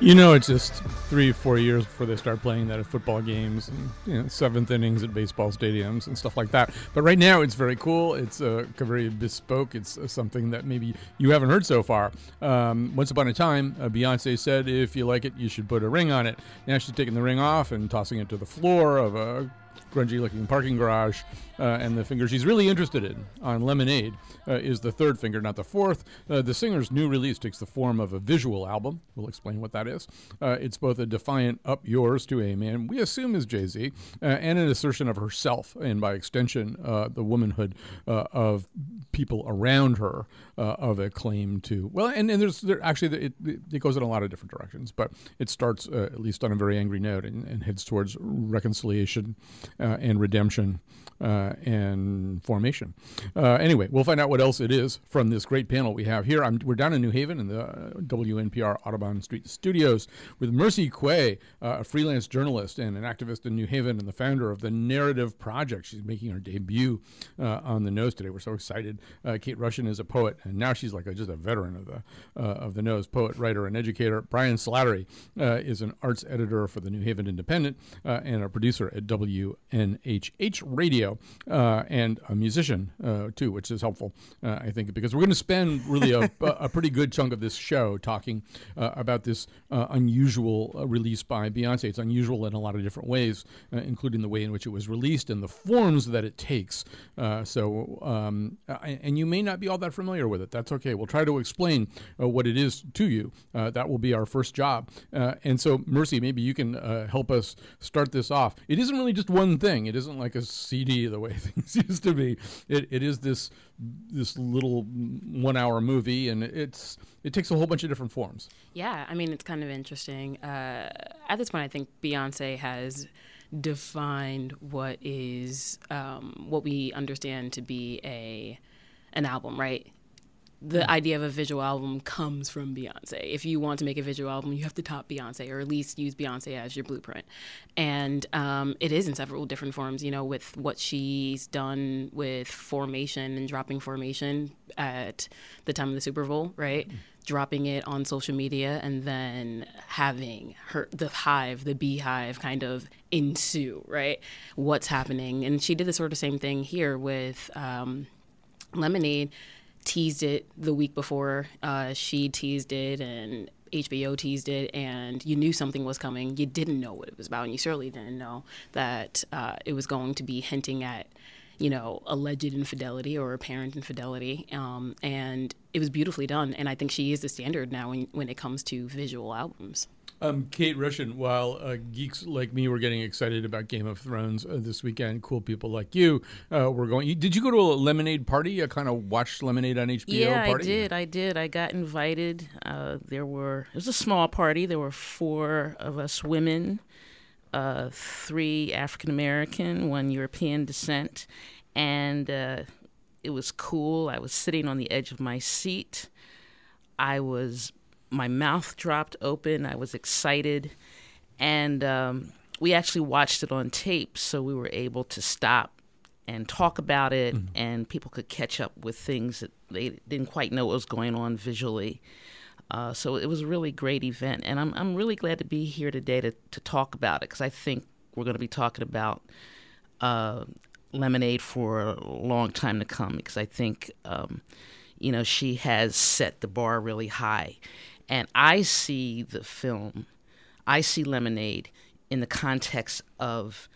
You know, it's just three, four years before they start playing that at football games and you know, seventh innings at baseball stadiums and stuff like that. But right now, it's very cool. It's uh, very bespoke. It's uh, something that maybe you haven't heard so far. Um, once upon a time, uh, Beyonce said, "If you like it, you should put a ring on it." Now she's taking the ring off and tossing it to the floor of a grungy-looking parking garage. Uh, and the finger she's really interested in on Lemonade uh, is the third finger, not the fourth. Uh, the singer's new release takes the form of a visual album. We'll explain what that is. Uh, it's both a defiant up yours to a man we assume is Jay Z, uh, and an assertion of herself, and by extension, uh, the womanhood of people around her of a claim to. Well, and, and there's there, actually it, it goes in a lot of different directions, but it starts at least on a very angry note and, and heads towards reconciliation and redemption uh, and formation. Uh, anyway, we'll find out what else it is from this great panel we have here. I'm, we're down in New Haven in the uh, WNPR Audubon Street studios with Mercy Quaye, uh, a freelance journalist and an activist in New Haven and the founder of the Narrative Project. She's making her debut uh, on the nose today. We're so excited. Uh, Kate Rushin is a poet, and now she's like a, just a veteran of the of the nose, poet, writer, and educator. Brian Slattery is an arts editor for the New Haven Independent and a producer at WNHH Radio uh, and a musician uh, too, which is helpful, uh, I think, because we're going to spend really a, a, pretty good chunk of this show talking uh, about this uh, unusual uh, release by Beyonce. It's unusual in a lot of different ways, including the way in which it was released and the forms that it takes. so, um, and you may not be all that familiar with it. That's okay. We'll try to explain what it is to you. that will be our first job. and so, Mercy, maybe you can help us start this off. It isn't really just one thing. It isn't like a CD the way things used to be. It, it is this this little one hour movie, and it's it takes a whole bunch of different forms. Yeah, I mean it's kind of interesting. Uh, at this point, I think Beyonce has defined what is um, what we understand to be a an album, right? The idea of a visual album comes from Beyonce. If you want to make a visual album, you have to top Beyonce or at least use Beyonce as your blueprint. And um, it is in several different forms, you know, with what she's done with Formation and dropping Formation at the time of the Super Bowl, right? Mm. Dropping it on social media and then having her, the hive, the beehive kind of ensue, right? What's happening. And she did the sort of same thing here with um, Lemonade teased it the week before. Uh, she teased it, and HBO teased it, and you knew something was coming. You didn't know what it was about, and you certainly didn't know that uh, it was going to be hinting at, you know, alleged infidelity or apparent infidelity. Um, and it was beautifully done, and I think she is the standard now when, when it comes to visual albums. Um, Kate Rushin, while uh, geeks like me were getting excited about Game of Thrones uh, this weekend, cool people like you uh, were going. Did you go to a Lemonade party? A kind of watch Lemonade on HBO yeah, party? I did. I did. I got invited. Uh, there were. It was a small party. There were four of us women, uh, three African American, one European descent, and uh, it was cool. I was sitting on the edge of my seat. I was my mouth dropped open. I was excited, and um, we actually watched it on tape, so we were able to stop and talk about it, and people could catch up with things that they didn't quite know what was going on visually. Uh, so it was a really great event, and I'm I'm really glad to be here today to to talk about it because I think we're going to be talking about uh, Lemonade for a long time to come because I think um, you know she has set the bar really high, and I see the film, I see Lemonade in the context of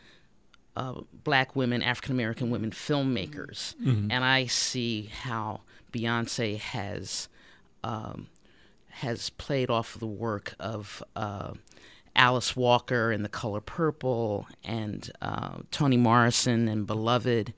uh, black women, African American women filmmakers, and I see how Beyonce has um, has played off of the work of uh, Alice Walker and The Color Purple, and uh, Toni Morrison and Beloved,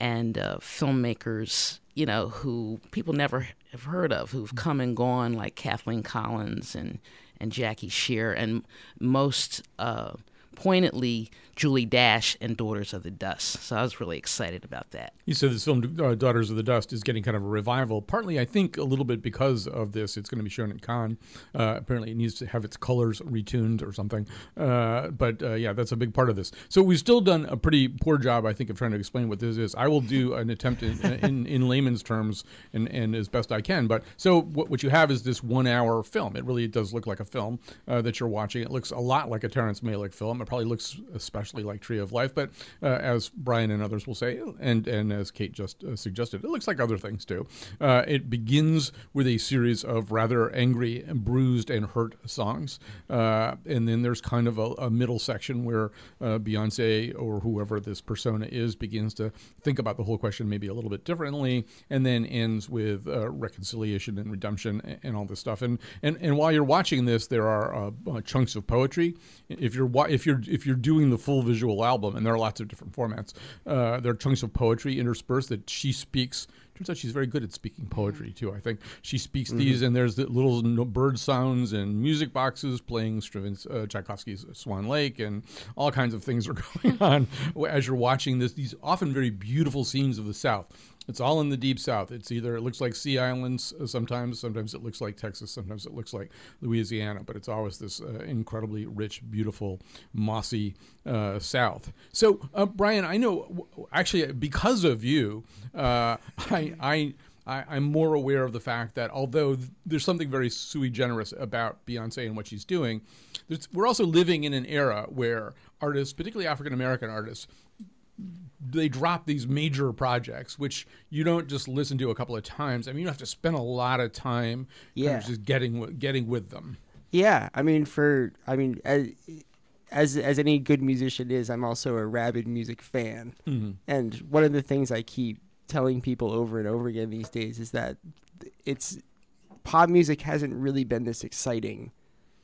and uh, filmmakers, you know, who people never have heard of, who've come and gone, like Kathleen Collins and and Jackie Shear, and most uh, poignantly Julie Dash and Daughters of the Dust. So I was really excited about that. You said this film, uh, Daughters of the Dust, is getting kind of a revival. Partly, I think, a little bit because of this. It's going to be shown at Cannes. Uh, apparently, it needs to have its colors retuned or something. Uh, but uh, yeah, that's a big part of this. So we've still done a pretty poor job, I think, of trying to explain what this is. I will do an attempt in, in, in layman's terms and, and as best I can. But so what, what you have is this one-hour film. It really does look like a film uh, that you're watching. It looks a lot like a Terrence Malick film. It probably looks especially like Tree of Life. But uh, as Brian and others will say, and and as Kate just uh, suggested, it looks like other things too. Uh, it begins with a series of rather angry, and bruised, and hurt songs, uh, and then there's kind of a, a middle section where uh, Beyonce or whoever this persona is begins to think about the whole question maybe a little bit differently, and then ends with uh, reconciliation and redemption and, and all this stuff. And and and while you're watching this, there are chunks of poetry. If you're if you're if you're doing the full visual album, and there are lots of different formats, uh, there are chunks of poetry interspersed that she speaks. Turns out she's very good at speaking poetry too. I think she speaks these, and there's the little bird sounds and music boxes playing Stravinsky, uh, Tchaikovsky's Swan Lake, and all kinds of things are going on as you're watching this. These often very beautiful scenes of the South. It's all in the deep south. It's either it looks like Sea Islands uh, sometimes, sometimes it looks like Texas, sometimes it looks like Louisiana, but it's always this uh, incredibly rich, beautiful, mossy uh, South. So, uh, Brian, I know actually because of you, uh, I, I I, I'm more aware of the fact that although th- there's something very sui generis about Beyonce and what she's doing, we're also living in an era where artists, particularly African American artists, they drop these major projects, which you don't just listen to a couple of times. I mean, you have to spend a lot of time kind of Yeah. just getting getting with them. Yeah, I mean, for I mean, as as, as any good musician is, I'm also a rabid music fan, mm-hmm. and one of the things I keep telling people over and over again these days is that it's pop music hasn't really been this exciting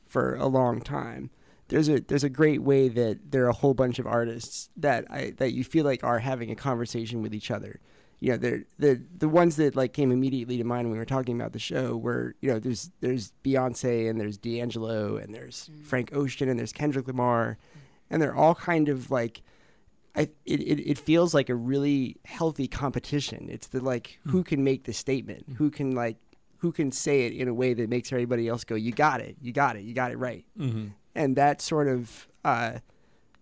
for a long time. There's a there's a great way that there are a whole bunch of artists that I that you feel like are having a conversation with each other. You know, they're the the ones that like came immediately to mind when we were talking about the show were you know there's there's Beyonce and there's D'Angelo and there's mm. Frank Ocean and there's Kendrick Lamar, and they're all kind of like I it, it, it feels like a really healthy competition. It's the like hmm. who can make the statement, hmm. who can like who can say it in a way that makes everybody else go, "You got it, you got it, you got it right." Mm-hmm. And that sort of, uh,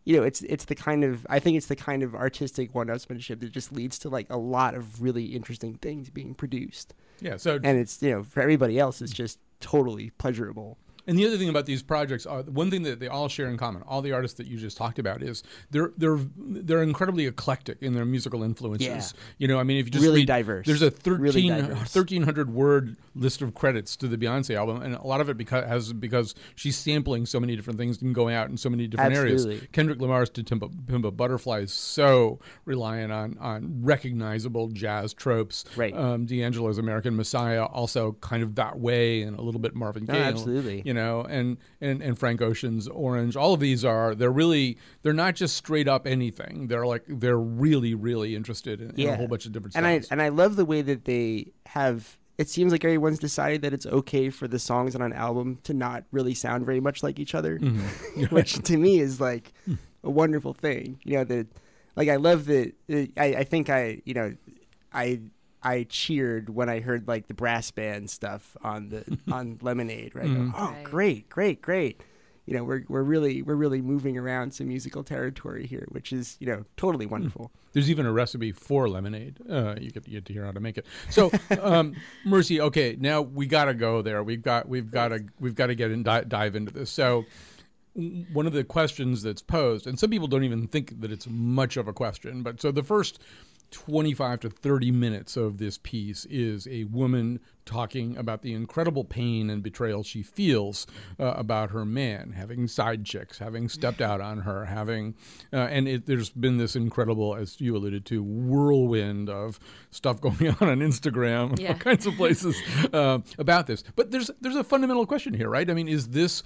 you know, it's it's the kind of I think it's the kind of artistic one-upsmanship that just leads to like a lot of really interesting things being produced, Yeah. So and it's you know for everybody else it's just totally pleasurable. And the other thing about these projects, are, one thing that they all share in common, all the artists that you just talked about, is they're they're they're incredibly eclectic in their musical influences. Yeah. You know, I mean, if you just Really read- diverse. There's a 13, Really 1300 word list of credits to the Beyonce album, and a lot of it because has because she's sampling so many different things and going out in so many different areas. Absolutely. Kendrick Lamar's "To Pimp a, Pimp a Butterfly" is so reliant on on recognizable jazz tropes. Right. Um, D'Angelo's "American Messiah" also kind of that way, and a little bit Marvin No, Gaye. absolutely. You know, and, and and Frank Ocean's "Orange." All of these are they're really they're not just straight up anything. They're like they're really really interested in, in a whole bunch of different and I and I love the way that they have. It seems like everyone's decided that it's okay for the songs on an album to not really sound very much like each other, Mm-hmm. which to me is like a wonderful thing. You know that, like I love that. I, I think I you know I I cheered when I heard like the brass band stuff on the on Lemonade. Right? I go, oh, Right. great, great, great. You know, we're we're really we're really moving around some musical territory here, which is you know totally wonderful. There's even a recipe for lemonade. Uh, you get, you get to hear how to make it. So, um, Mercy, okay, now we got to go there. We've got we've got to we've got to get and di- dive into this. So, one of the questions that's posed, and some people don't even think that it's much of a question, but so the first 25 to 30 minutes of this piece is a woman talking about the incredible pain and betrayal she feels uh, about her man, having side chicks, having stepped out on her, having, uh, and it, there's been this incredible, as you alluded to, whirlwind of stuff going on on Instagram, Yeah. all kinds of places uh, about this. But there's there's a fundamental question here, right? I mean, is this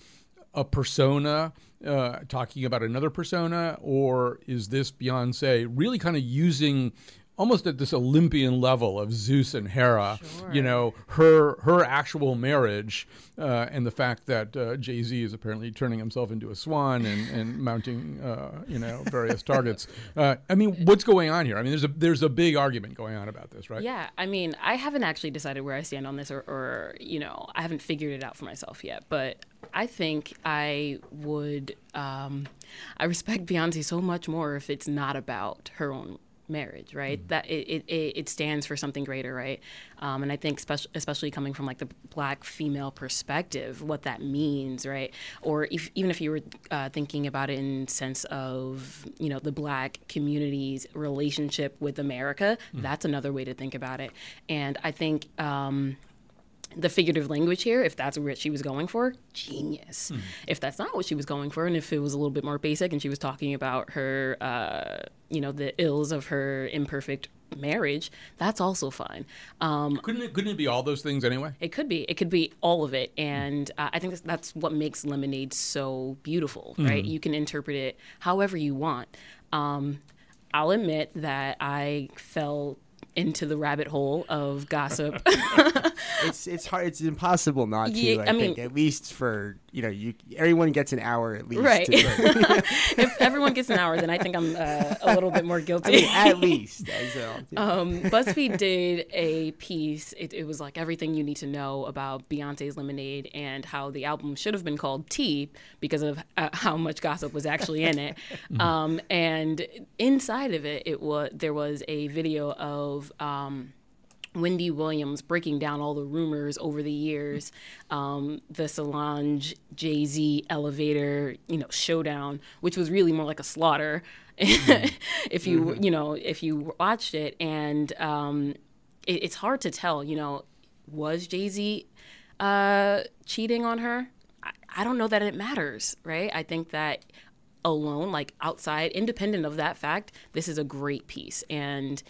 a persona uh, talking about another persona, or is this Beyonce really kind of using almost at this Olympian level of Zeus and Hera, you know, her her actual marriage uh, and the fact that uh, Jay Z is apparently turning himself into a swan and, and mounting, uh, you know, various targets. Uh, I mean, what's going on here? I mean, there's a there's a big argument going on about this, right? Yeah, I mean, I haven't actually decided where I stand on this, or, or you know, I haven't figured it out for myself yet. But I think I would, um, I respect Beyonce so much more if it's not about her own marriage, right? That it, it, it stands for something greater, right? Um, and I think, especially, especially coming from like the black female perspective, what that means, right? Or if, even if you were uh, thinking about it in sense of, you know, the black community's relationship with America, that's another way to think about it. And I think. Um, the figurative language here, if that's what she was going for, genius. If that's not what she was going for, and if it was a little bit more basic and she was talking about her, uh, you know, the ills of her imperfect marriage, that's also fine. Um, Couldn't it couldn't it be all those things anyway? it could be. It could be all of it, and uh, I think that's, that's what makes lemonade so beautiful, right? You can interpret it however you want. Um, I'll admit that I fell into the rabbit hole of gossip. It's it's hard. It's impossible not to. Yeah, I, I think mean- at least for you know you everyone gets an hour at least. Right. to- if everyone gets an hour, then I think I'm uh, a little bit more I guilty. mean, at least. as, um, BuzzFeed did a piece. It, it was like everything you need to know about Beyonce's Lemonade and how the album should have been called Tea because of uh, how much gossip was actually in it. um, and inside of it, it was there was a video of. Um, Wendy Williams breaking down all the rumors over the years, um, the Solange Jay Z elevator, you know, showdown, which was really more like a slaughter. if you you know if you watched it, and um, it, it's hard to tell. You know, was Jay Z uh, cheating on her? I, I don't know that it matters, right? I think that alone, like outside, independent of that fact, this is a great piece and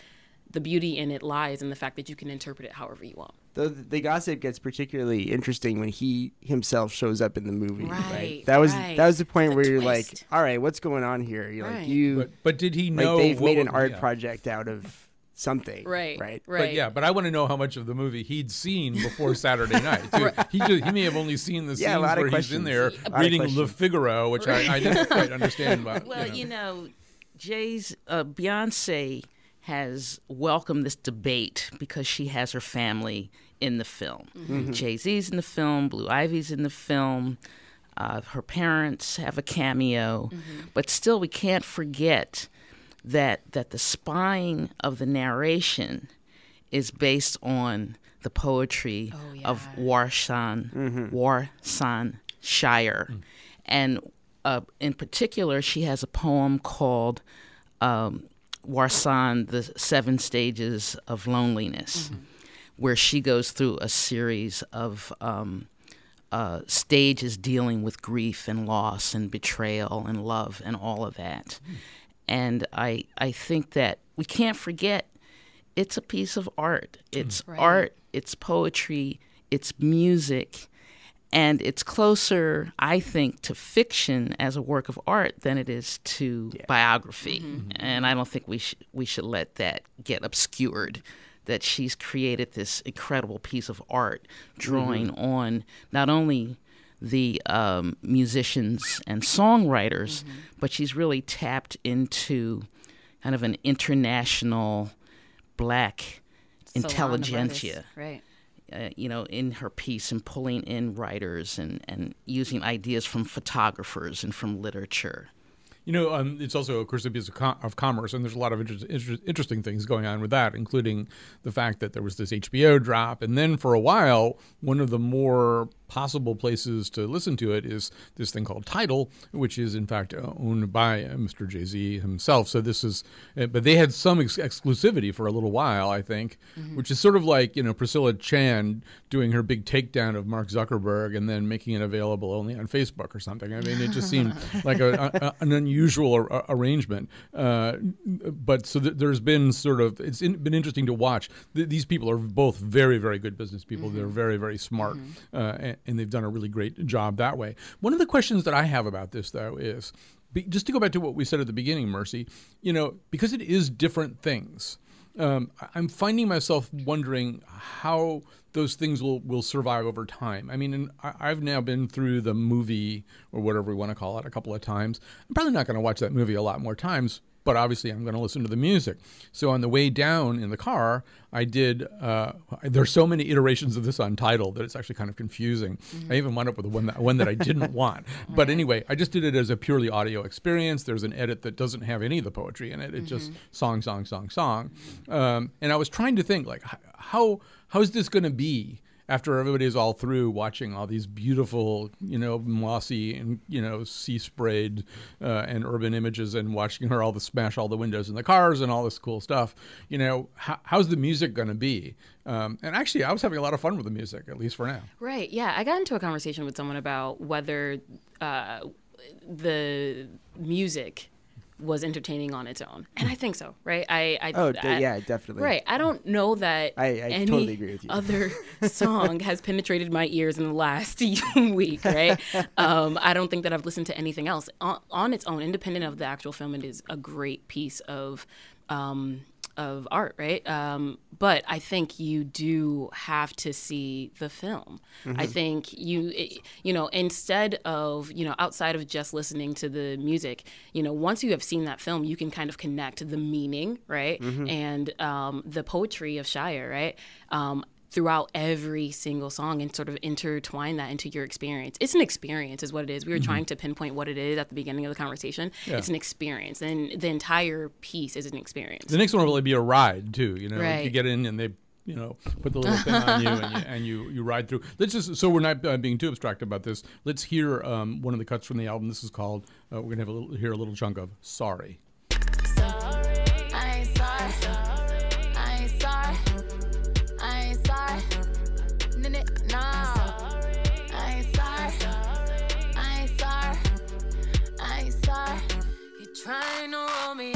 the beauty in it lies in the fact that you can interpret it however you want. the, the gossip gets particularly interesting when he himself shows up in the movie. Right, That was right. that was the point The where you're like, all right, what's going on here? You're Right. like you But but did he like know they've made an art yeah. project out of something. Right, Right. right. But yeah, but I want to know how much of the movie he'd seen before Saturday night. Too. He just, he may have only seen the Yeah, a scenes lot of where he's in there A reading Le. Figaro, which I, I didn't quite understand. About, Well, you know. you know, Jay's uh, Beyonce has welcomed this debate because she has her family in the film. Jay Z's in the film, Blue Ivy's in the film. Uh, her parents have a cameo, but still, we can't forget that that the spine of the narration is based on the poetry of Warsan Warsan Shire, and uh, in particular, she has a poem called um, Warsan: The Seven Stages of Loneliness, where she goes through a series of um, uh, stages dealing with grief and loss and betrayal and love and all of that. And I I think that we can't forget it's a piece of art. It's art, it's poetry, it's music, and it's closer, I think, to fiction as a work of art than it is to biography. And I don't think we sh- we should let that get obscured. That she's created this incredible piece of art, drawing mm-hmm. on not only the um, musicians and songwriters, but she's really tapped into kind of an international black intelligentsia. Right. Uh, you know, in her piece and pulling in writers and, and using ideas from photographers and from literature. You know, um, it's also, of course, a piece of, of commerce, and there's a lot of inter- inter- interesting things going on with that, including the fact that there was this HBO drop, and then for a while, one of the more possible places to listen to it is this thing called Tidal, which is in fact uh, owned by uh, Mr. Jay Z himself. So this is, uh, but they had some ex- exclusivity for a little while, I think, which is sort of like you know Priscilla Chan doing her big takedown of Mark Zuckerberg and then making it available only on Facebook or something. I mean, it just seemed like a, a, an unusual ar- arrangement. Uh, but so th- there's been sort of it's in, been interesting to watch. Th- these people are both very very good business people. They're very very smart, uh, and, and they've done a really great job that way. One of the questions that I have about this though is. Just to go back to what we said at the beginning, Mercy, you know, because it is different things, um, I'm finding myself wondering how those things will, will survive over time. I mean, I, I've now been through the movie or whatever we want to call it a couple of times. I'm probably not going to watch that movie a lot more times, but obviously I'm going to listen to the music. So on the way down in the car, I did. Uh, there's so many iterations of this on Tidal that it's actually kind of confusing. I even wound up with one that one that I didn't want. But anyway, I just did it as a purely audio experience. There's an edit that doesn't have any of the poetry in it. It's just song, song, song, song. Um, and I was trying to think like how how is this going to be after everybody's all through watching all these beautiful, you know, mossy and you know sea sprayed uh, and urban images, and watching her all the smash all the windows in the cars and all this cool stuff. You know, how, how's the music going to be? Um, and actually, I was having a lot of fun with the music, at least for now. Right. Yeah. I got into a conversation with someone about whether uh, the music was entertaining on its own, and I think so. Right. I. I Oh, I- yeah, definitely. Right. I don't know that I- I any totally agree with you. other song has penetrated my ears in the last week. Right. um, I don't think that I've listened to anything else on, on its own, independent of the actual film. It is a great piece of. Um, of art, right? Um, but I think you do have to see the film. I think you, it- you know, instead of you know, outside of just listening to the music, you know, once you have seen that film, you can kind of connect the meaning, right, and um, the poetry of Shire, right. Um, throughout every single song and sort of intertwine that into your experience. It's an experience, is what it is. We were trying to pinpoint what it is at the beginning of the conversation. It's an experience, and the entire piece is an experience. The next one will probably be a ride too. You know, like you get in and they. You know, put the little thing on you and, you and you you ride through. Let's just so we're not uh, being too abstract about this. Let's hear um, one of the cuts from the album. This is called. Uh, we're gonna have a little, hear a little chunk of "Sorry." Trying to roll me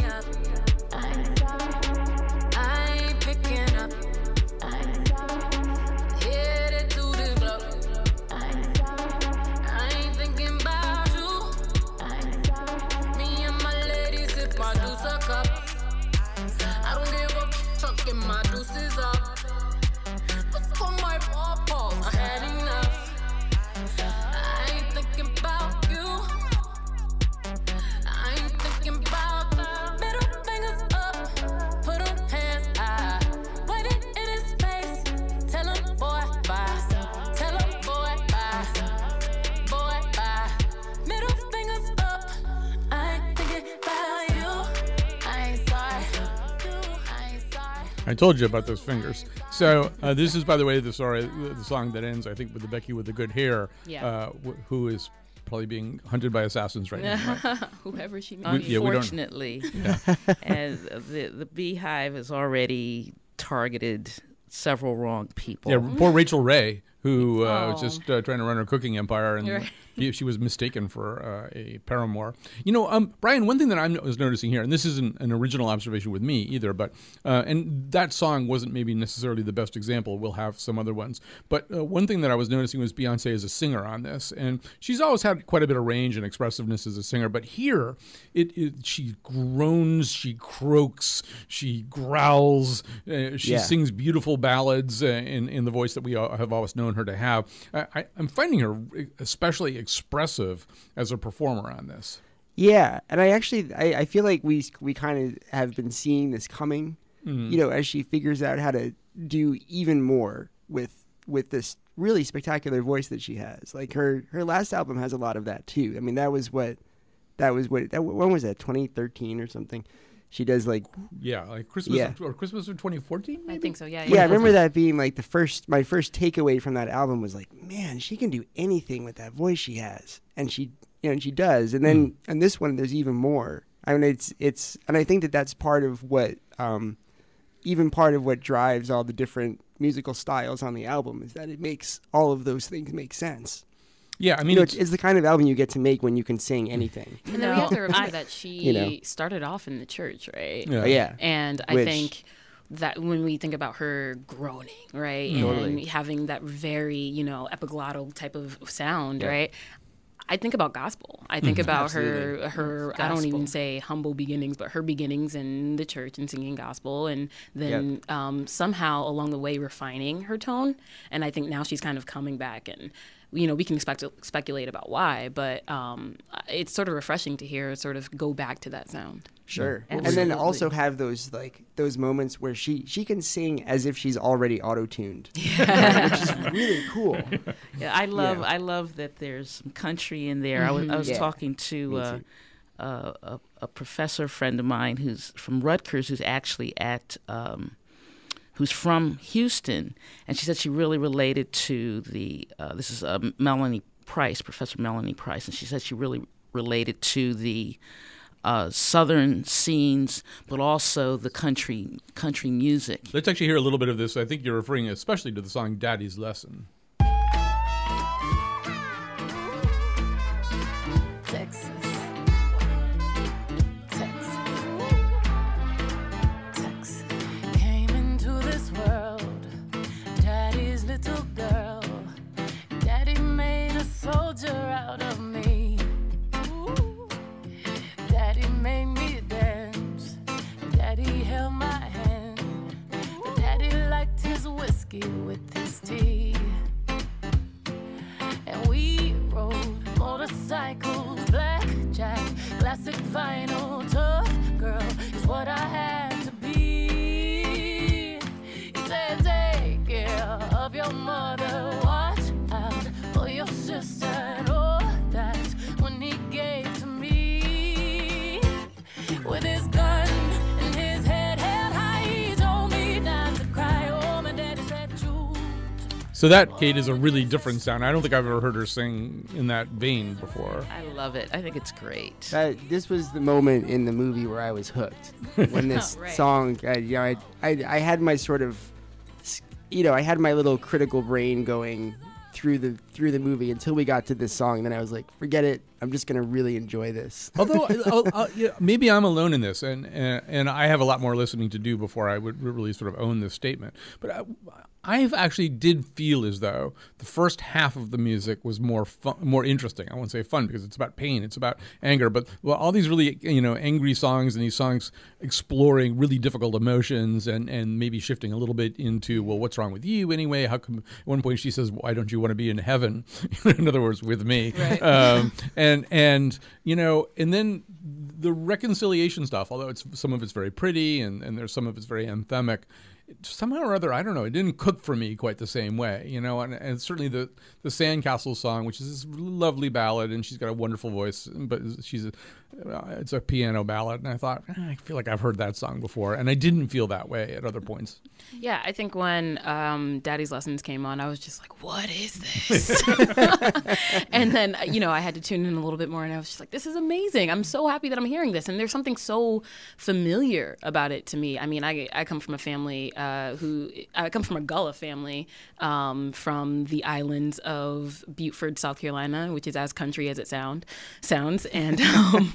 I told you about those fingers. So uh, this is, by the way, the sorry the, the song that ends, I think, with the Becky with the good hair, Yeah. uh, wh- who is probably being hunted by assassins right now. right? Whoever she may We- be. yeah, we don't- Unfortunately, and the the Beehive has already targeted several wrong people. Yeah, poor Rachel Ray, who uh, was Oh. just uh, trying to run her cooking empire, and Right. He- she was mistaken for uh, a paramour. You know, um, Brian, one thing that I was noticing here, and this isn't an original observation with me either, but uh, and that song wasn't maybe necessarily the best example. We'll have some other ones, but uh, one thing that I was noticing was Beyonce as a singer on this, and she's always had quite a bit of range and expressiveness as a singer, but here it, it she groans, she croaks, she growls, uh, she Yeah. sings beautiful ballads uh, in in the voice that we all have always known her to have. I, I, I'm finding her especially expressive as a performer on this. Yeah, and I actually I, I feel like we we kind of have been seeing this coming. Mm-hmm. You know, as she figures out how to do even more with with this really spectacular voice that she has. Like her her last album has a lot of that too. I mean, that was what that was what that when was that 2013 or something. She does like Yeah, like Christmas Yeah. or Christmas of 2014. I think so. Yeah. yeah, I remember that being like the first my first takeaway from that album was like, man, she can do anything with that voice she has, and she you know and she does. And then and this one, there's even more. I mean, it's it's and I think that that's part of what um, even part of what drives all the different musical styles on the album is that it makes all of those things make sense. Yeah, I You mean, know, it's, it's, it's the kind of album you get to make when you can sing anything. And then we have to remember that she you know. started off in the church, right? Yeah. Oh, yeah. And I Which- think that when we think about her groaning, right, and having that very, you know, epiglottal type of sound, Yeah. right. I think about gospel. I think about her, Absolutely. her. I don't even say humble beginnings, but her beginnings in the church and singing gospel, and then um, somehow along the way refining her tone. And I think now she's kind of coming back, and you know we can expect speculate about why, but um, it's sort of refreshing to hear sort of go back to that sound. Sure. And then also have those like those moments where she she can sing as if she's already auto tuned, which is really cool. Yeah, I love Yeah. I love that there's some country in there. I was I was Yeah. talking to uh, uh, a, a professor friend of mine who's from Rutgers, who's actually at um, who's from Houston, and she said she really related to the uh, this is uh, Melanie Price, Professor Melanie Price, and she said she really related to the uh, southern scenes, but also the country country music. let's actually hear a little bit of this. I think you're referring especially to the song "Daddy's Lesson." So that Kate is a really different sound. I don't think I've ever heard her sing in that vein before. I love it. I think it's great. That this was the moment in the movie where I was hooked. When this Right. song, I, you know, I, I, I had my sort of, you know, I had my little critical brain going through the through the movie until we got to this song. Then I was like, forget it. I'm just gonna really enjoy this. Although uh, uh, yeah, maybe I'm alone in this, and, and and I have a lot more listening to do before I would really sort of own this statement. But I, I actually did feel as though the first half of the music was more fun, more interesting. I won't say fun because it's about pain, it's about anger. But well, all these really you know angry songs and these songs exploring really difficult emotions and and maybe shifting a little bit into well, what's wrong with you anyway? How come? At one point she says, "Why don't you want to be in heaven?" in other words, with me. Right. Um, and and you know, and then the reconciliation stuff. Although it's some of it's very pretty and and there's some of it's very anthemic. Somehow or other, I don't know. It didn't cook for me quite the same way, you know. And, and certainly the the Sandcastle song, which is this lovely ballad, and she's got a wonderful voice, but she's a, it's a piano ballad. And I thought, "Eh, I feel like I've heard that song before, and I didn't feel that way at other points. Yeah, I think when um, Daddy's Lessons came on, I was just like, what is this? and then, uh, you know, I had to tune in a little bit more and I was just like, this is amazing. I'm so happy that I'm hearing this. And there's something so familiar about it to me. I mean, I, I come from a family uh, who, I come from a Gullah family um, from the islands of Beaufort, South Carolina, which is as country as it sound sounds. And, um,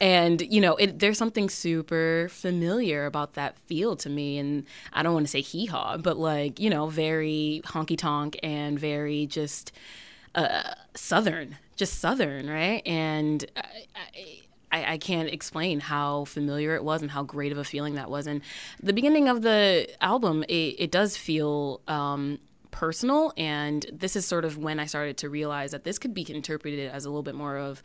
and you know, it, there's something super familiar about that feel to me. And I don't want to say hee haw, but like, you know, very honky tonk and very just uh, southern, just southern, right? And I, I, I can't explain how familiar it was and how great of a feeling that was. And the beginning of the album, it, it does feel um, personal. And this is sort of when I started to realize that this could be interpreted as a little bit more of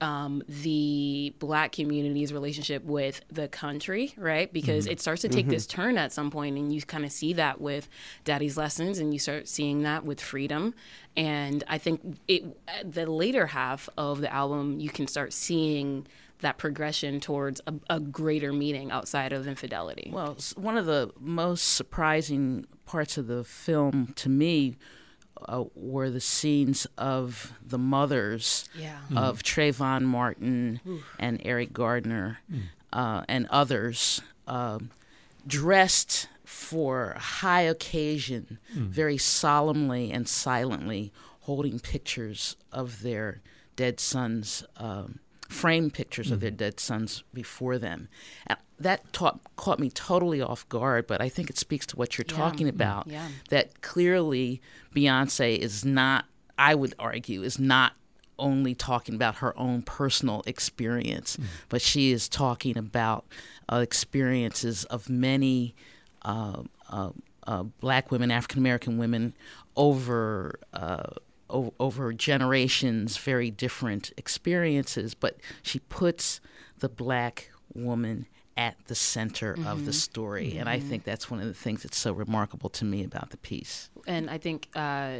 um, the black community's relationship with the country, right? Because it starts to take this turn at some point, and you kind of see that with Daddy's Lessons, and you start seeing that with Freedom. And I think it, the later half of the album, you can start seeing that progression towards a, a greater meaning outside of infidelity. Well, one of the most surprising parts of the film to me uh, were the scenes of the mothers Yeah. of Trayvon Martin and Eric Gardner uh, and others um, dressed for high occasion, very solemnly and silently holding pictures of their dead sons, um, framed pictures of their dead sons before them. Uh, that taught, caught me totally off guard, but I think it speaks to what you're Yeah. talking about. Yeah. That clearly Beyonce is not, I would argue, is not only talking about her own personal experience, but she is talking about uh, experiences of many uh, uh, uh, black women, African American women over. O- over generations, very different experiences, but she puts the black woman at the center of the story. And I think that's one of the things that's so remarkable to me about the piece. and I think uh,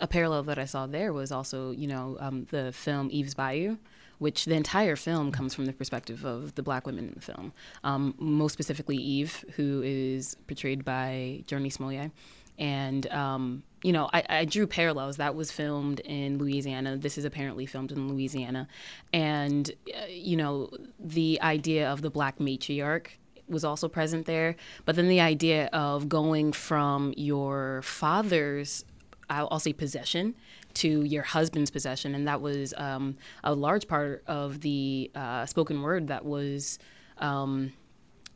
a parallel that I saw there was also, you know, um, the film Eve's Bayou, which the entire film comes from the perspective of the black women in the film. Um, most specifically, Eve, who is portrayed by Jurnee Smollett. And, um, you know, I, I drew parallels. That was filmed in Louisiana. This is apparently filmed in Louisiana. And, uh, you know, the idea of the black matriarch was also present there. But then the idea of going from your father's, I'll, I'll say possession, to your husband's possession, and that was um, a large part of the uh, spoken word that was. Um,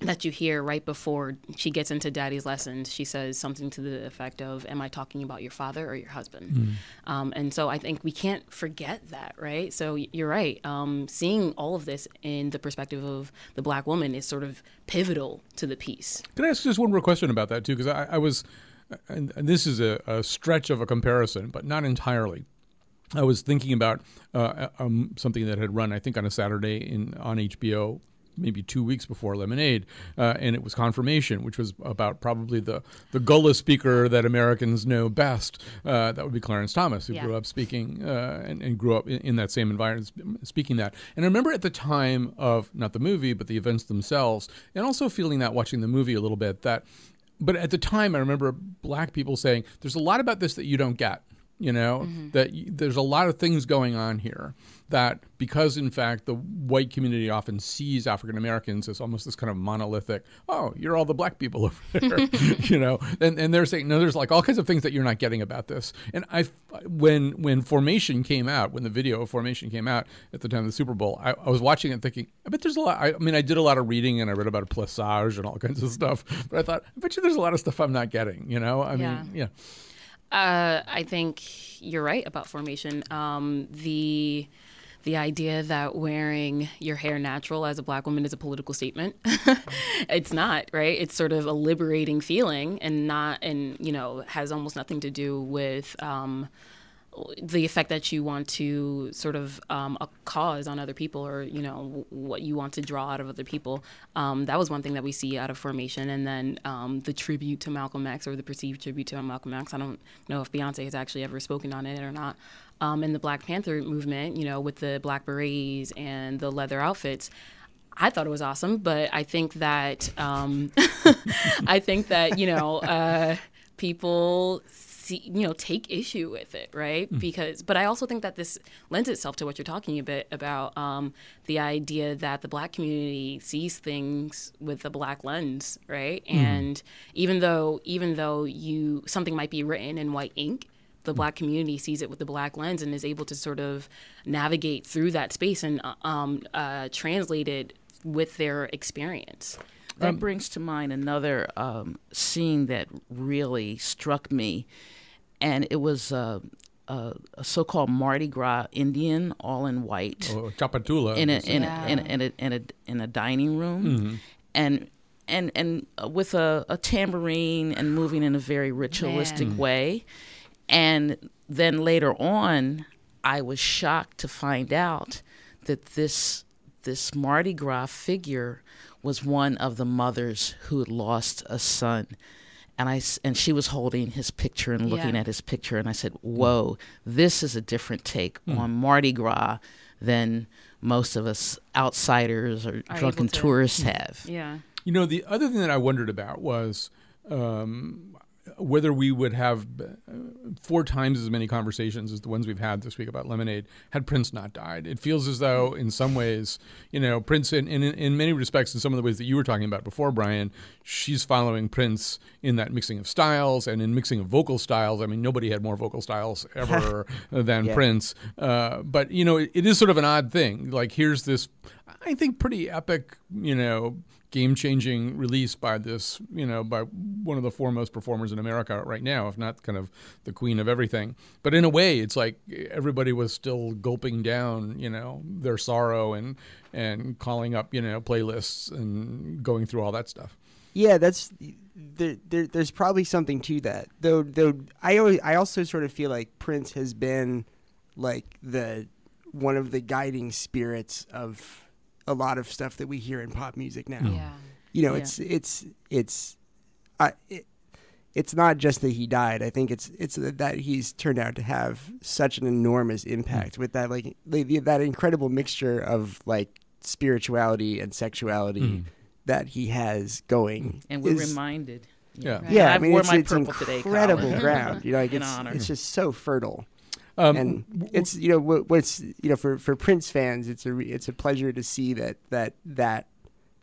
that you hear right before she gets into daddy's lessons she says something to the effect of am i talking about your father or your husband? Um, and so i think we can't forget that right? So you're right. Um, seeing all of this in the perspective of the black woman is sort of pivotal to the piece. Can I ask just one more question about that too? Because I, I was, and, and this is a, a stretch of a comparison, but not entirely. I was thinking about uh, um, something that had run, I think, on a Saturday in on HBO, maybe two weeks before Lemonade, uh, and it was Confirmation, which was about probably the the Gullah speaker that Americans know best. Uh, that would be Clarence Thomas, who Yeah. grew up speaking uh, and, and grew up in, in that same environment, speaking that. And I remember at the time of not the movie, but the events themselves, and also feeling that watching the movie a little bit that. But at the time, I remember black people saying, "There's a lot about this that you don't get." You know mm-hmm. that y- there's a lot of things going on here that because in fact the white community often sees african americans as almost this kind of monolithic oh you're all the black people over there you know? And, and they're saying no there's like all kinds of things that you're not getting about this. And i when when formation came out when the video of formation came out at the time of the super bowl i, I was watching it thinking i bet there's a lot I, I mean i did a lot of reading and i read about a plaçage and all kinds of stuff but i thought i bet you there's a lot of stuff i'm not getting you know? I Yeah. mean yeah Uh, I think you're right about formation. Um, the the idea that wearing your hair natural as a black woman is a political statement. it's not, right? It's sort of a liberating feeling and not and you know, has almost nothing to do with um the effect that you want to sort of um, cause on other people or you know what you want to draw out of other people um, that was one thing that we see out of formation. And then um, the tribute to malcolm x or the perceived tribute to malcolm x i don't know if beyonce has actually ever spoken on it or not. Um, in the black panther movement you know with the black berets and the leather outfits I thought it was awesome, but I think that um, I think that you know uh, people see you know take issue with it, right? Because, but I also think that this lends itself to what you're talking a bit about um, the idea that the black community sees things with a black lens, right? And even though even though you something might be written in white ink, the black community sees it with the black lens and is able to sort of navigate through that space and uh, um, uh, translate it with their experience. That brings to mind another um, scene that really struck me, and it was uh, a, a so-called Mardi Gras Indian, all in white, or Chapatula in a was- in, a, in, a, in a in a in a dining room, and and and uh, with a, a tambourine and moving in a very ritualistic Man. way. And then later on, I was shocked to find out that this this Mardi Gras figure was one of the mothers who had lost a son. And I s- and she was holding his picture and looking Yeah. at his picture, and I said, "Whoa, this is a different take Hmm. on Mardi Gras than most of us outsiders or Are drunken to- tourists have." Yeah. You know, the other thing that I wondered about was um, whether we would have uh, four times as many conversations as the ones we've had this week about Lemonade had Prince not died. It feels as though, in some ways, you know, Prince, in, in, in many respects, in some of the ways that you were talking about before, Brian, she's following Prince in that mixing of styles and in mixing of vocal styles. I mean, nobody had more vocal styles ever than Yeah. Prince. Uh, but, you know, it, it is sort of an odd thing. Like, here's this, I think, pretty epic, you know, game changing release by this, you know, by one of the foremost performers in America right now, if not kind of the queen of everything. But in a way, it's like everybody was still gulping down, you know, their sorrow and and calling up, you know, playlists and going through all that stuff. Yeah, that's there, there. There's probably something to that, though. Though I always, I also sort of feel like Prince has been like the one of the guiding spirits of a lot of stuff that we hear in pop music now. Mm. Yeah. You know, Yeah. it's it's it's, I it, it's not just that he died. I think it's it's that he's turned out to have such an enormous impact mm. with that like the, the, that incredible mixture of like spirituality and sexuality mm. that he has going. And we're is- reminded. Yeah. Right. yeah, I I mean, wore it's, my it's purple today, incredible Colin. ground. You know, like In it's, honor. it's just so fertile, Um, and it's you know what's you know for for Prince fans, it's a it's a pleasure to see that that that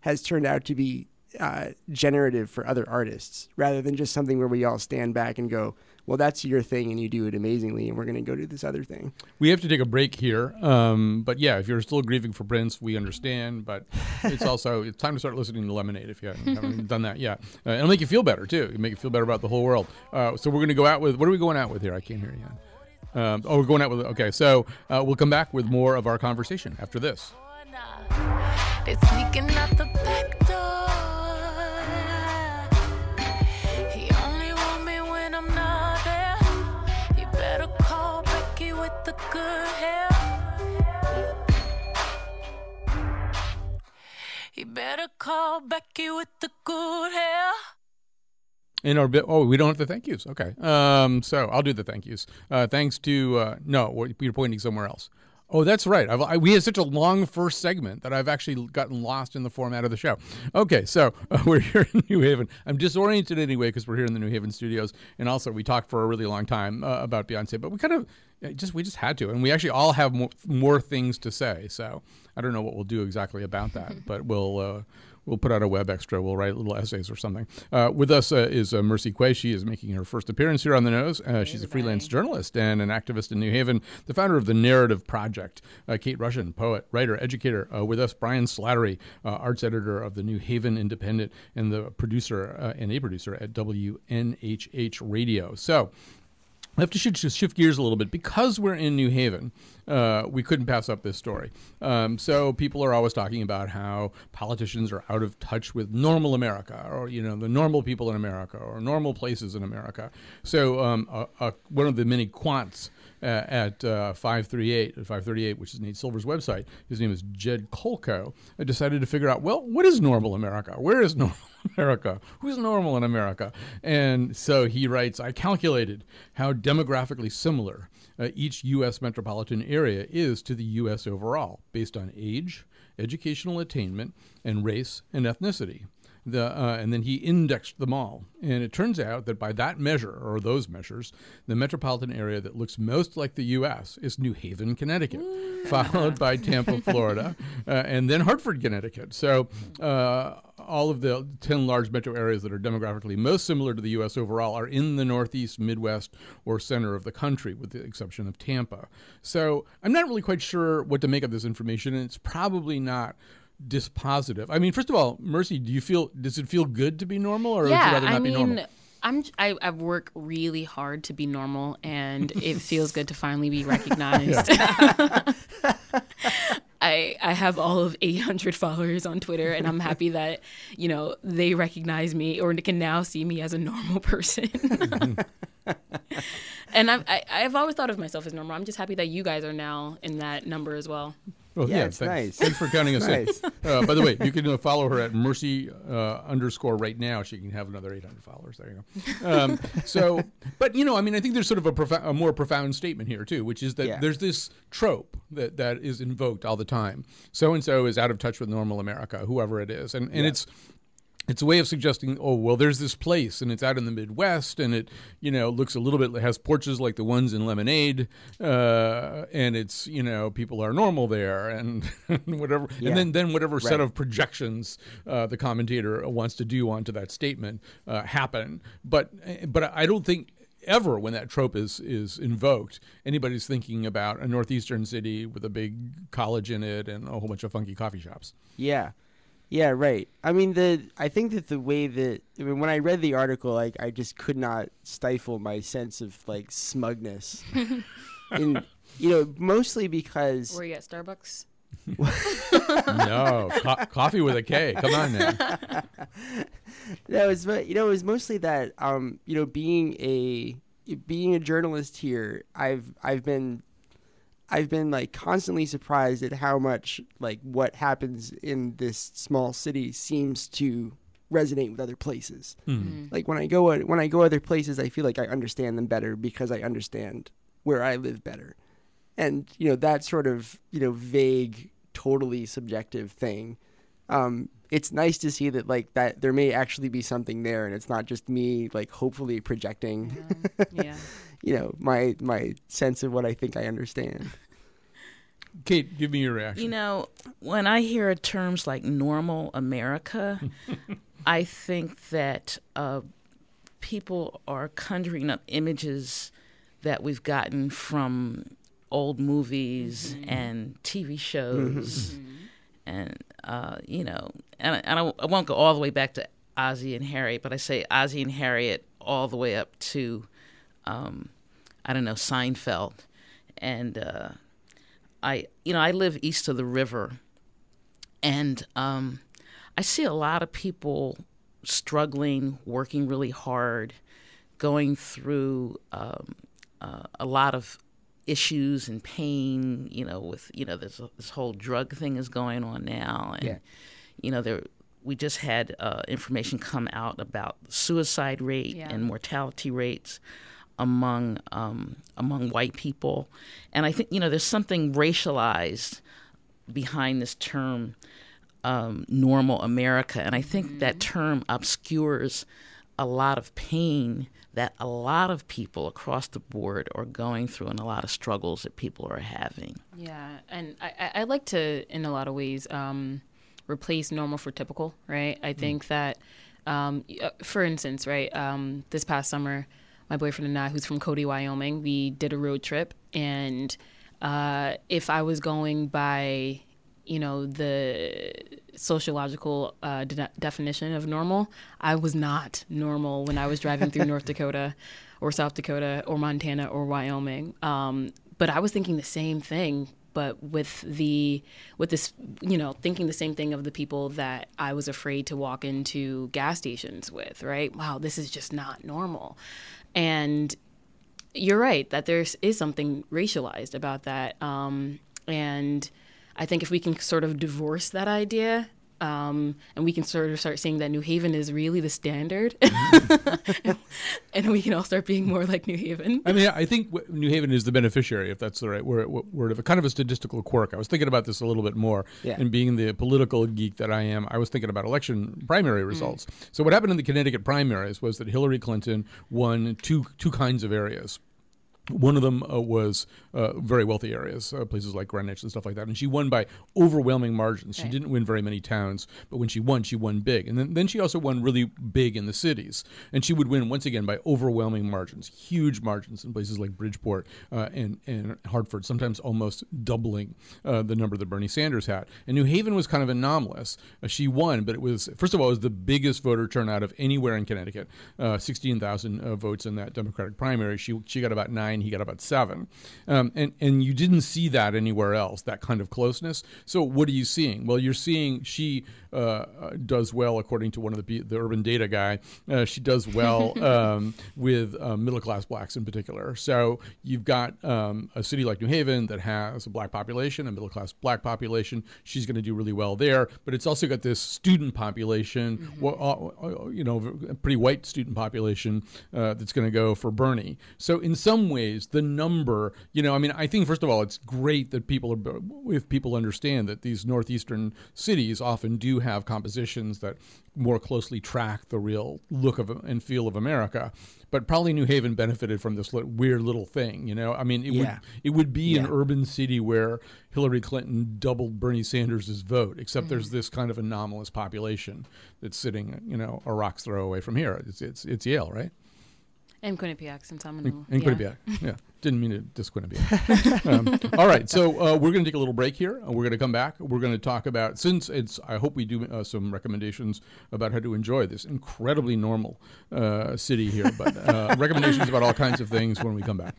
has turned out to be uh, generative for other artists rather than just something where we all stand back and go, well, that's your thing and you do it amazingly, and we're going to go do this other thing. We have to take a break here. Um, but yeah, if you're still grieving for Prince, we understand. But it's also it's time to start listening to Lemonade if you haven't, haven't done that yet. Uh, it'll make you feel better too. It'll make you feel better about the whole world. Uh, so we're going to go out with what are we going out with here? I can't hear you. Um, oh, we're going out with okay. So uh, we'll come back with more of our conversation after this. He better call Becky with the good hair. In our bit, oh, we don't have the thank yous. Okay, um, so I'll do the thank yous. Uh, thanks to uh, no, you're pointing somewhere else. Oh, that's right. I've, I, we had such a long first segment that I've actually gotten lost in the format of the show. Okay, so uh, we're here in New Haven. I'm disoriented anyway because we're here in the New Haven studios, and also we talked for a really long time uh, about Beyonce, but we kind of uh, just we just had to, and we actually all have more, more things to say. So I don't know what we'll do exactly about that, but we'll. Uh, We'll put out a web extra. We'll write little essays or something. Uh, with us uh, is uh, Mercy Quaye. She is making her first appearance here on the nose. Uh, she's a freelance journalist and an activist in New Haven, the founder of the Narrative Project. Uh, Kate Rushin, poet, writer, educator. Uh, with us, Brian Slattery, uh, arts editor of the New Haven Independent and the producer uh, and a producer at WNHH Radio. So, I have to shift, gears a little bit because we're in New Haven. Uh, we couldn't pass up this story. Um, so people are always talking about how politicians are out of touch with normal America, or you know, the normal people in America, or normal places in America. So um, uh, uh, one of the many quants uh, at uh, 538 at 538, which is Nate Silver's website, his name is Jed Kolko, uh, decided to figure out well, what is normal America? Where is normal? America. Who's normal in America? And so he writes I calculated how demographically similar uh, each U.S. metropolitan area is to the U.S. overall, based on age, educational attainment, and race and ethnicity. The, uh, and then he indexed them all. And it turns out that by that measure, or those measures, the metropolitan area that looks most like the U.S. is New Haven, Connecticut, followed by Tampa, Florida, uh, and then Hartford, Connecticut. So uh, all of the 10 large metro areas that are demographically most similar to the U.S. overall are in the Northeast, Midwest, or center of the country, with the exception of Tampa. So I'm not really quite sure what to make of this information, and it's probably not dispositive. I mean, first of all, Mercy, do you feel does it feel good to be normal, or would you yeah, rather not I be mean, normal? I'm I, I work really hard to be normal, and it feels good to finally be recognized. I, I I have all of 800 followers on Twitter, and I'm happy that you know they recognize me or can now see me as a normal person. and I've I, I've always thought of myself as normal. I'm just happy that you guys are now in that number as well. Well, Yeah, it's thanks, nice. Thanks for counting us Nice. in. Uh, by the way, you can uh, follow her at Mercy uh, underscore right now. She can have another 800 followers. There you go. Um, so, but you know, I mean, I think there's sort of a, a more profound statement here too, which is that Yeah. there's this trope that that is invoked all the time. So and so is out of touch with normal America, whoever it is, and and it's it's a way of suggesting, oh well, there's this place, and it's out in the Midwest, and it you know looks a little bit it has porches like the ones in Lemonade, uh, and it's you know people are normal there, and whatever, Yeah. and then then whatever set of projections uh, the commentator wants to do onto that statement uh, happen. But but I don't think ever when that trope is is invoked anybody's thinking about a northeastern city with a big college in it and a whole bunch of funky coffee shops. Yeah. Yeah, right. I mean the I think that the way that I mean when I read the article like I just could not stifle my sense of like smugness. in you know, mostly because Were you at Starbucks? no, co- coffee with a K. Come on now. No, it's mo- you know it was mostly that um you know being a being a journalist here I've I've been I've been like constantly surprised at how much like what happens in this small city seems to resonate with other places. Like when I go when I go other places I feel like I understand them better because I understand where I live better. And you know that sort of, you know, vague totally subjective thing um, it's nice to see that like that there may actually be something there and it's not just me like hopefully projecting yeah. you know my my sense of what i think i understand Kate, give me your reaction. You know, when I hear terms like normal America, I think that uh, people are conjuring up images that we've gotten from old movies and TV shows. And, uh, you know, and, I- and I, I won't go all the way back to Ozzie and Harriet, but I say Ozzie and Harriet all the way up to, um, I don't know, Seinfeld. And, uh, I you know I live east of the river, and um, I see a lot of people struggling, working really hard, going through um, uh, a lot of issues and pain. You know, with you know this this whole drug thing is going on now, and Yeah. you know there. We just had uh, information come out about suicide rate Yeah. and mortality rates among um, among white people, and I think you know there's something racialized behind this term um, "normal America," and I think that term obscures a lot of pain that a lot of people across the board are going through, and a lot of struggles that people are having. Yeah, and I, I, like to, in a lot of ways, um, replace normal for typical, right? I think that, um, uh, for instance, right, um, this past summer, my boyfriend and I, who's from Cody, Wyoming, we did a road trip, and uh, if I was going by, you know, the sociological uh, de- definition of normal, I was not normal when I was driving through North Dakota or South Dakota or Montana or Wyoming. Um, but I was thinking the same thing, but with the with this, you know, thinking the same thing of the people that I was afraid to walk into gas stations with. Right? Wow, this is just not normal, and you're right that there is something racialized about that. Um, and I think if we can sort of divorce that idea, um, and we can sort of start saying that New Haven is really the standard, and we can all start being more like New Haven. I mean, I think w- New Haven is the beneficiary, if that's the right word, word of it. Kind of a statistical quirk. I was thinking about this a little bit more, Yeah. and being the political geek that I am, I was thinking about election primary results. So what happened in the Connecticut primaries was that Hillary Clinton won two two kinds of areas. One of them uh, was uh, very wealthy areas, uh, places like Greenwich and stuff like that. And she won by overwhelming margins. She didn't win very many towns, but when she won, she won big. And then, then she also won really big in the cities. And she would win once again by overwhelming margins, huge margins in places like Bridgeport uh, and, and Hartford, sometimes almost doubling uh, the number that Bernie Sanders had. And New Haven was kind of anomalous. Uh, she won, but it was, first of all, it was the biggest voter turnout of anywhere in Connecticut, uh, 16,000 uh, votes in that Democratic primary. She, she got about 9 nine. He got up at seven, um, and and you didn't see that anywhere else. That kind of closeness. So what are you seeing? Well, you're seeing she uh, uh, does well according to one of the the urban data guy. Uh, she does well um, with uh, middle class blacks in particular. So you've got um, a city like New Haven that has a black population, a middle class black population. She's going to do really well there. But it's also got this student population, well, uh, uh, you know, a pretty white student population uh, that's going to go for Bernie. So in some ways, the number, you know, I mean, I think first of all, it's great that people are, if people understand that these northeastern cities often do have compositions that more closely track the real look of and feel of America. But probably New Haven benefited from this weird little thing, you know. I mean, it Yeah. would it would be an urban city where Hillary Clinton doubled Bernie Sanders' vote, except Mm-hmm. there's this kind of anomalous population that's sitting, you know, a rock's throw away from here. It's it's, it's Yale, right? And Quinnipiac, since I'm in And yeah. Quinnipiac. Yeah. Didn't mean to diss Quinnipiac. um, all right. So uh, we're going to take a little break here. and We're going to come back. We're going to talk about, since it's, I hope we do uh, some recommendations about how to enjoy this incredibly normal uh, city here, but uh, recommendations about all kinds of things when we come back.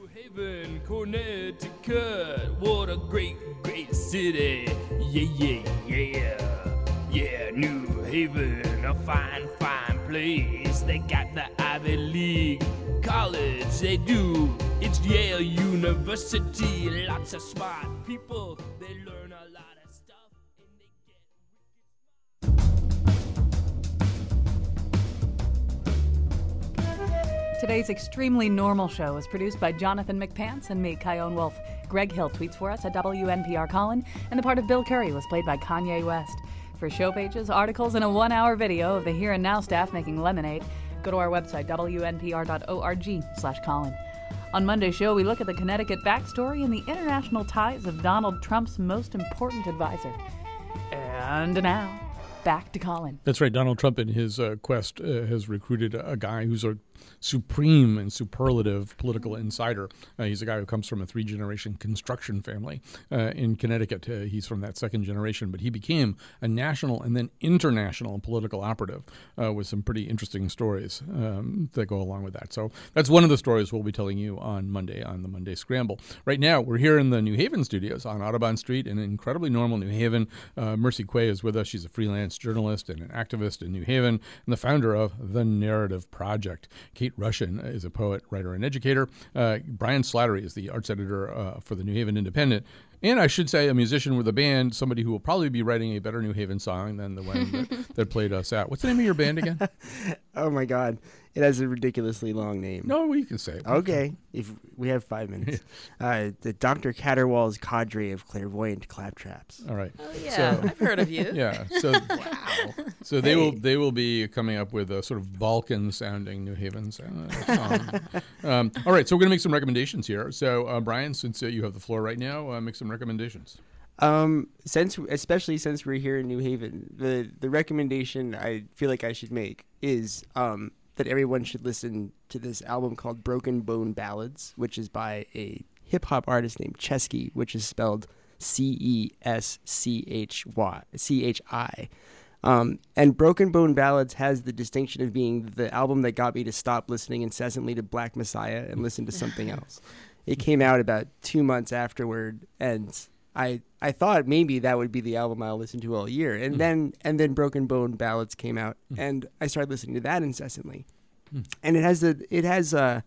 New Haven, Connecticut. What a great, great city. Yeah, yeah, yeah. Yeah, New Haven, a fine, fine place. They got the Ivy League college, they do. It's Yale University. Lots of smart people. They learn a lot of stuff. Today's extremely normal show is produced by Jonathan McPants and me, Kyone Wolf. Greg Hill tweets for us at WNPR Colin, and the part of Bill Curry was played by Kanye West. For show pages, articles, and a one hour video of the Here and Now staff making lemonade, go to our website, wnpr.org slash Colin. On Monday's show, we look at the Connecticut backstory and the international ties of Donald Trump's most important advisor. And now, back to Colin. That's right. Donald Trump, in his uh, quest, uh, has recruited a, a guy who's a supreme and superlative political insider. Uh, he's a guy who comes from a three generation construction family uh, in Connecticut. Uh, he's from that second generation, but he became a national and then international political operative uh, with some pretty interesting stories um, that go along with that. So that's one of the stories we'll be telling you on Monday on the Monday Scramble. Right now, we're here in the New Haven studios on Audubon Street in incredibly normal New Haven. Uh, Mercy Quaye is with us. She's a freelance journalist and an activist in New Haven and the founder of The Narrative Project. Kate Rushin is a poet, writer, and educator. Uh, Brian Slattery is the arts editor uh, for the New Haven Independent. And I should say, a musician with a band, somebody who will probably be writing a better New Haven song than the one that, that played us out. What's the name of your band again? Oh my God, it has a ridiculously long name. No, well, you can say it. Okay, if we have five minutes, uh, the Dr. Caterwaul's cadre of clairvoyant claptraps. All right. Oh, yeah. So- I've heard of you. Yeah. So wow. So they will they will be coming up with a sort of Balkan sounding New Haven sound, uh, song. um, all right. So we're gonna make some recommendations here. So uh, Brian, since uh, you have the floor right now, uh, make some recommendations. Um, since especially since we're here in New Haven, the the recommendation I feel like I should make is um that everyone should listen to this album called Broken Bone Ballads, which is by a hip hop artist named Ceschi, which is spelled C E S C H Y C H I. Um, and Broken Bone Ballads has the distinction of being the album that got me to stop listening incessantly to Black Messiah and listen to something else. It came out about two months afterward, and I I thought maybe that would be the album I'll listen to all year, and then and then Broken Bone Ballads came out, and I started listening to that incessantly, and it has the it has uh,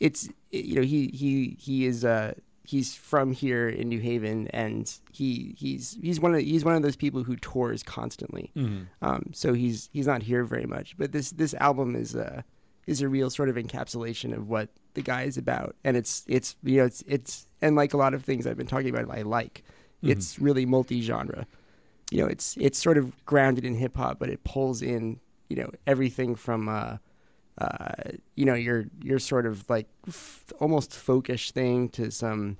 it's you know he he he is uh he's from here in New Haven, and he he's he's one of he's one of those people who tours constantly. Um, so he's he's not here very much. But this this album is a is a real sort of encapsulation of what the guy is about, and it's it's you know it's it's and like a lot of things I've been talking about, I like. It's really multi genre. You know, it's it's sort of grounded in hip hop, but it pulls in you know everything from. Uh, uh, you know, your your sort of like f- almost folkish thing to some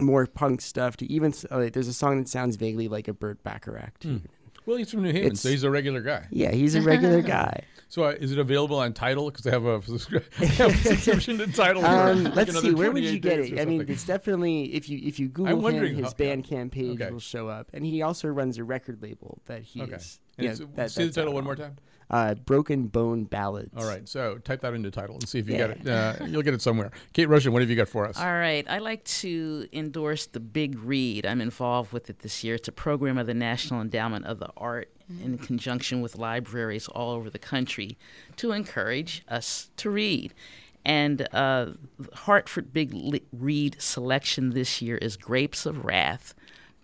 more punk stuff to even uh, there's a song that sounds vaguely like a Burt Bacharach. To even. Well, he's from New Haven, so he's a regular guy. Yeah, he's a regular guy. So uh, is it available on Tidal? Because they have a, they have a subscription to Tidal. for, Um, like, let's see, where would you get it? I mean, it's definitely if you if you Google him, wondering his how- yeah. Bandcamp page Okay. will show up, and he also runs a record label that he's okay. you And know, that, say the title out one more time. uh, Broken Bone Ballads. All right, so type that into Tidal and see if you Yeah. get it. Uh, you'll get it somewhere. Kate Rushin, what have you got for us? All right. I like to endorse the Big Read. I'm involved with it this year. It's a program of the National Endowment of the Art in conjunction with libraries all over the country to encourage us to read. And uh, Hartford Big Read selection this year is Grapes of Wrath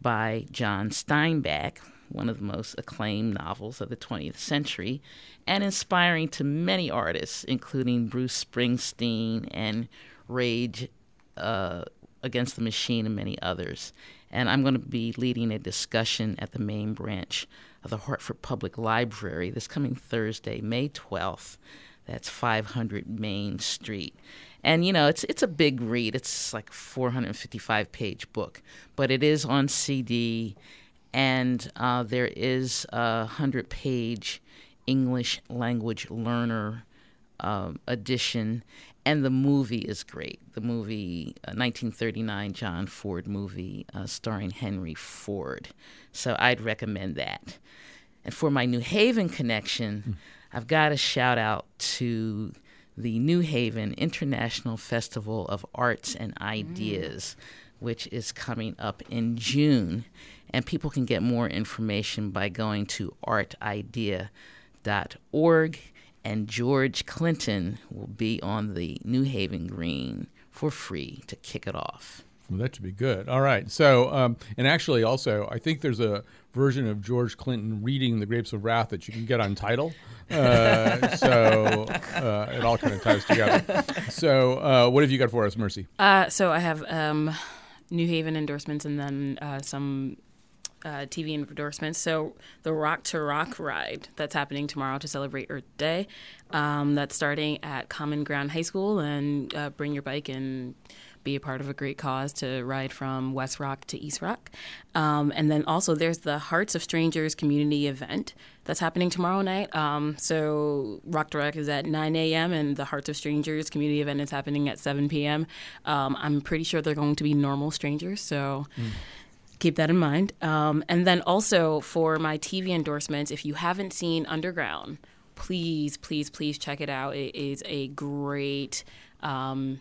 by John Steinbeck, one of the most acclaimed novels of the 20th century, and inspiring to many artists, including Bruce Springsteen and Rage uh, Against the Machine and many others. And I'm going to be leading a discussion at the main branch of the Hartford Public Library this coming Thursday, May 12th. That's 500 Main Street. And you know, it's it's a big read. It's like a 455 page book, but it is on CD, and uh, there is a hundred page English language learner um, edition, and the movie is great. The movie, uh, 1939 John Ford movie uh, starring Henry Ford. So I'd recommend that. And for my New Haven connection, I've got a shout out to the New Haven International Festival of Arts and Ideas, which is coming up in June. And people can get more information by going to artidea.org. And George Clinton will be on the New Haven Green for free to kick it off. Well, that should be good. All right. So, um, and actually, also, I think there's a version of George Clinton reading The Grapes of Wrath that you can get on Tidal. Uh, so uh, it all kind of ties together. So, uh, what have you got for us, Mercy? Uh, so I have um, New Haven endorsements and then uh, some uh, TV endorsements. So the Rock to Rock ride that's happening tomorrow to celebrate Earth Day. Um, that's starting at Common Ground High School, and uh, bring your bike and be a part of a great cause to ride from West Rock to East Rock. Um, and then also there's the Hearts of Strangers community event that's happening tomorrow night. Um, so Rock to Rock is at 9 a.m. and the Hearts of Strangers community event is happening at 7 p.m. Um, I'm pretty sure they're going to be normal strangers, so keep that in mind. Um, and then also for my TV endorsements, if you haven't seen Underground, please, please, please check it out. It is a great um,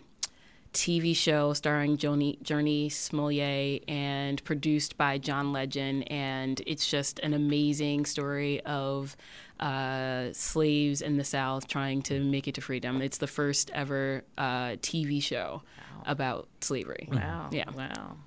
TV show starring Joni, Jurnee Smollett and produced by John Legend. And it's just an amazing story of uh, slaves in the South trying to make it to freedom. It's the first ever uh, TV show about slavery. Wow. Yeah. Wow.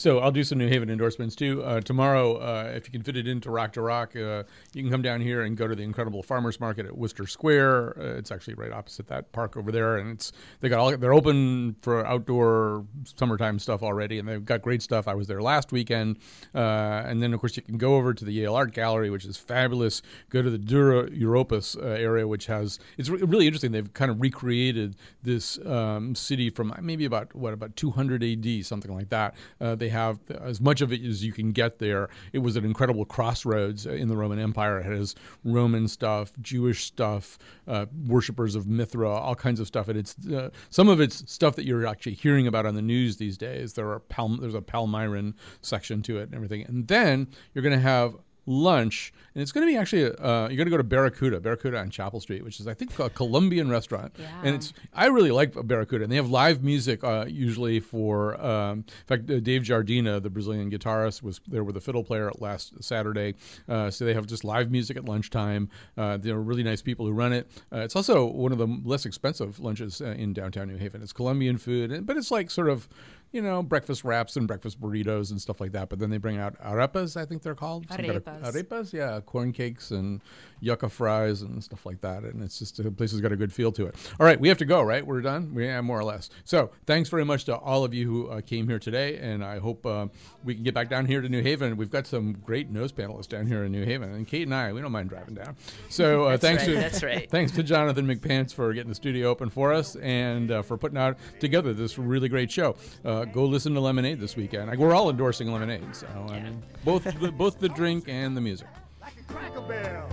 So I'll do some New Haven endorsements too. Uh, tomorrow, uh, if you can fit it into Rock to Rock, uh, you can come down here and go to the Incredible Farmers Market at Wooster Square. Uh, it's actually right opposite that park over there, and it's they got all they're open for outdoor summertime stuff already, and they've got great stuff. I was there last weekend, uh, and then of course you can go over to the Yale Art Gallery, which is fabulous. Go to the Dura Europos uh, area, which has it's re- really interesting. They've kind of recreated this um, city from maybe about what about 200 AD, something like that. They have as much of it as you can get there. It was an incredible crossroads in the Roman Empire. It has Roman stuff, Jewish stuff, uh, worshippers of Mithra, all kinds of stuff. And it's uh, some of it's stuff that you're actually hearing about on the news these days. There are Pal- there's a Palmyran section to it and everything. And then you're going to have lunch, and it's going to be actually uh, you're going to go to Barracuda, Barracuda on Chapel Street, which is I think a Colombian restaurant, yeah. and it's I really like Barracuda, and they have live music uh, usually for. Um, in fact, uh, Dave Jardina, the Brazilian guitarist, was there with a fiddle player last Saturday, uh, so they have just live music at lunchtime. Uh, they're really nice people who run it. Uh, it's also one of the less expensive lunches uh, in downtown New Haven. It's Colombian food, and- but it's like sort of you know, breakfast wraps and breakfast burritos and stuff like that. But then they bring out arepas, I think they're called. Some kind of- Arepas. arepas, yeah, corn cakes and yucca fries and stuff like that. And it's just the place has got a good feel to it. All right, we have to go, right? We're done? We yeah, more or less. So thanks very much to all of you who uh, came here today. And I hope uh, we can get back down here to New Haven. We've got some great nose panelists down here in New Haven. And Kate and I, we don't mind driving down. So uh, thanks right, to that's right. thanks to Jonathan McPants for getting the studio open for us and uh, for putting out together this really great show. Uh, Uh, go listen to Lemonade this weekend. Like, we're all endorsing Lemonade, so I mean, both the, both the drink and the music. like a cracker barrel.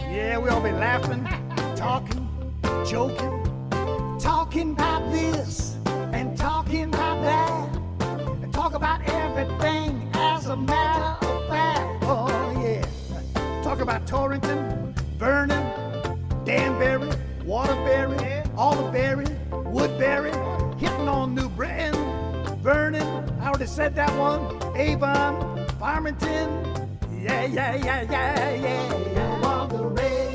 Yeah, we all be laughing, talking, joking, talking about this and talking about that, and talk about everything as a matter of fact. Oh yeah, talk about Torrington, Vernon, Danbury, Waterbury, Alderberry, Woodbury, hitting on New Britain, Vernon, I already said that one, Avon, Farmington, yeah, yeah, yeah, yeah, yeah, yeah.